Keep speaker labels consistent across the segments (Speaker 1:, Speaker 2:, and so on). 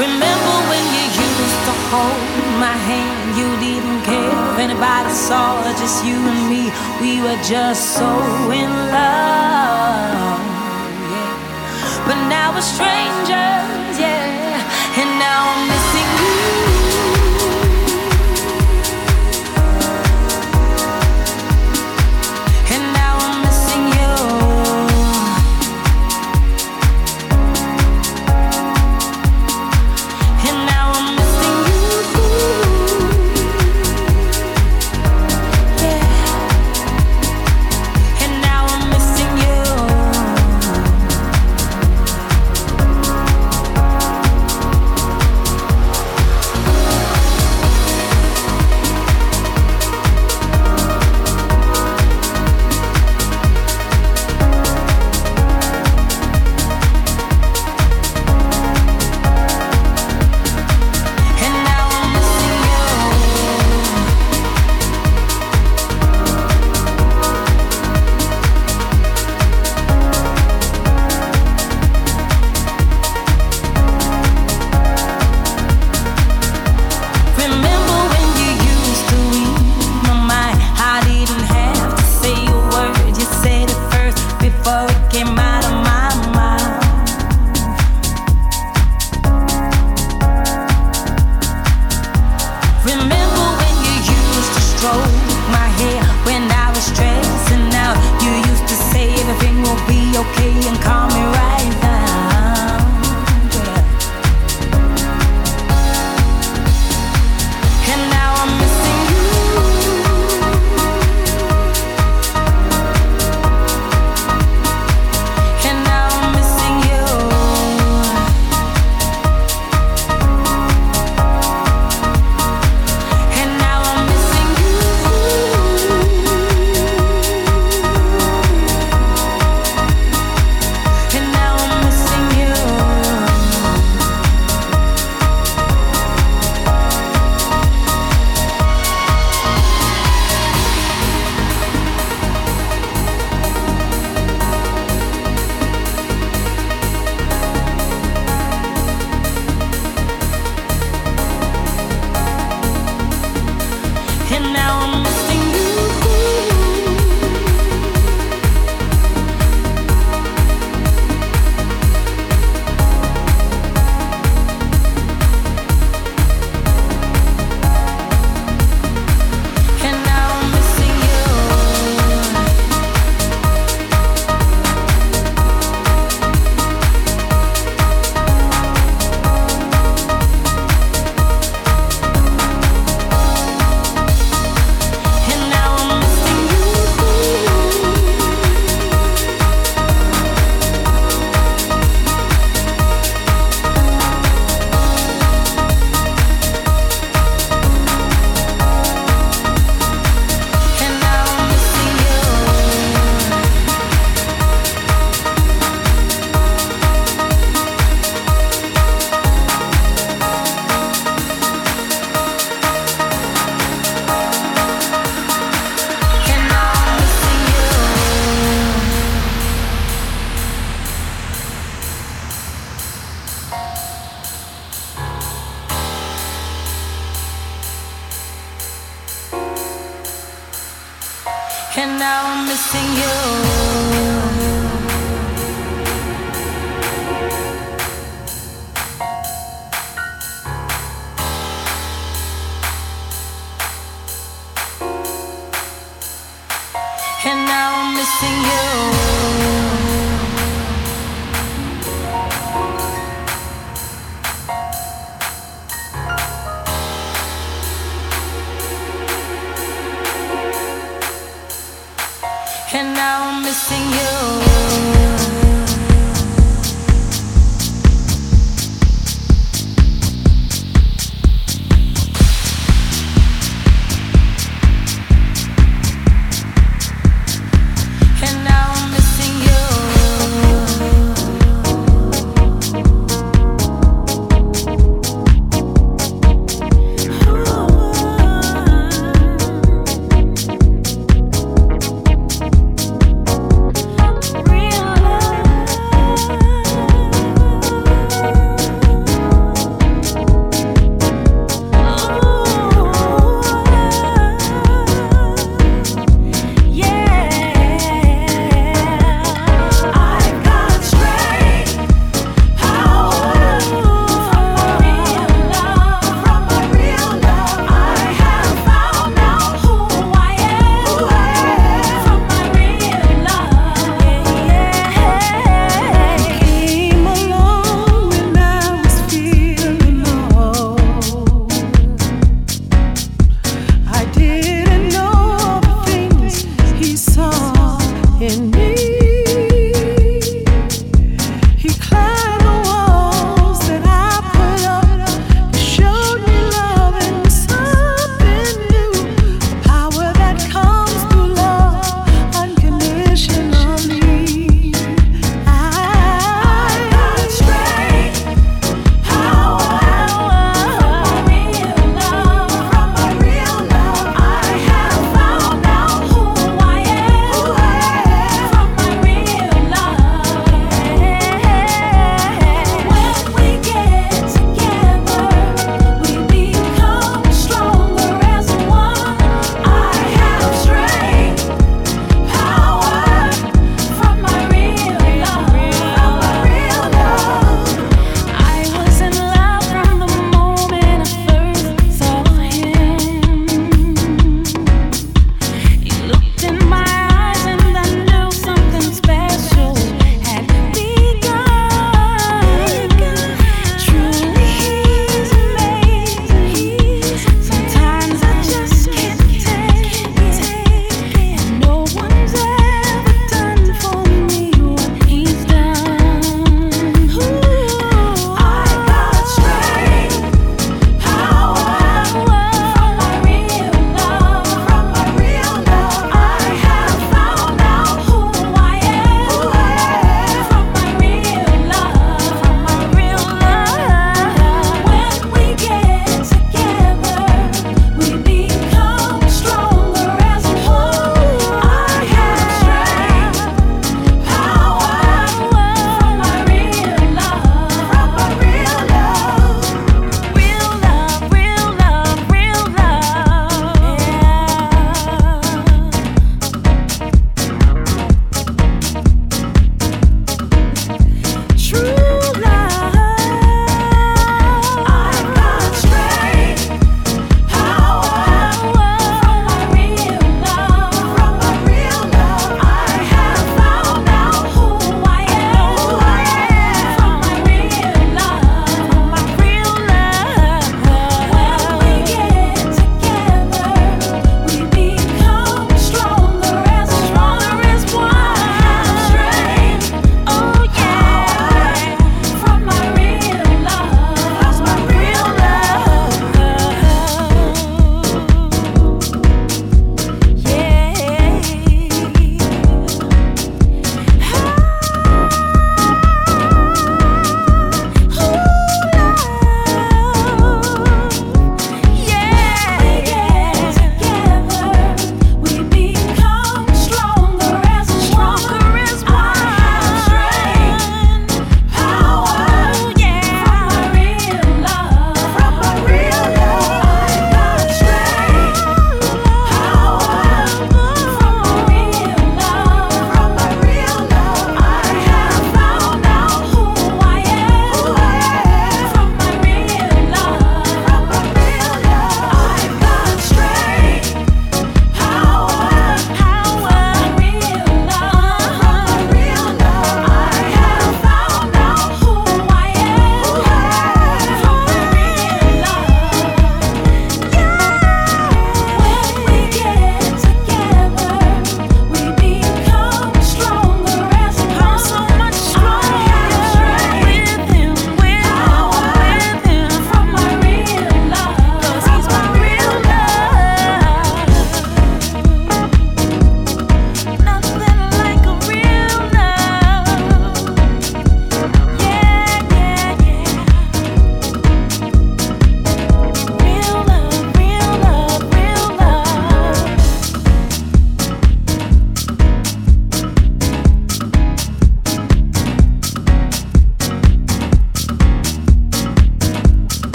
Speaker 1: Remember when you used to hold my hand? You didn't care if anybody saw, just you and me. We were just so in love, yeah. But now we're strangers, yeah. And now I'm missing. missing you.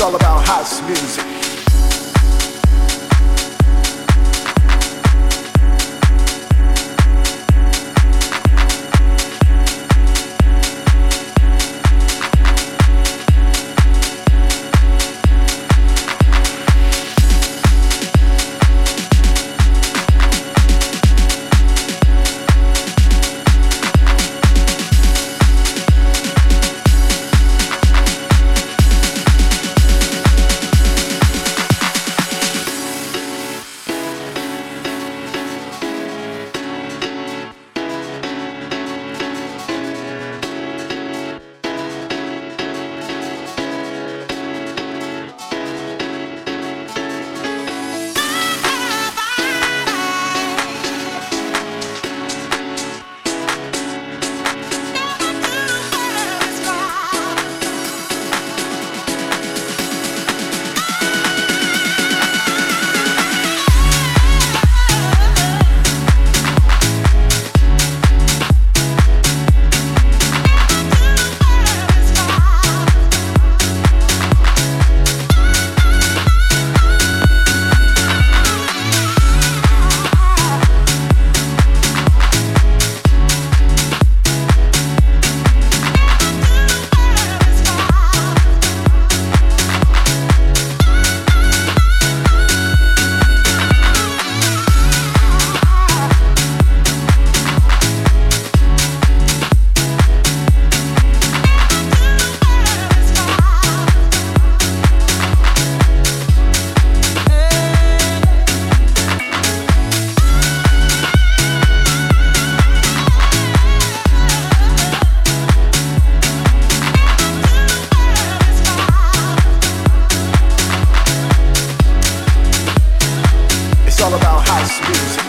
Speaker 1: all about
Speaker 2: house music.
Speaker 3: House music.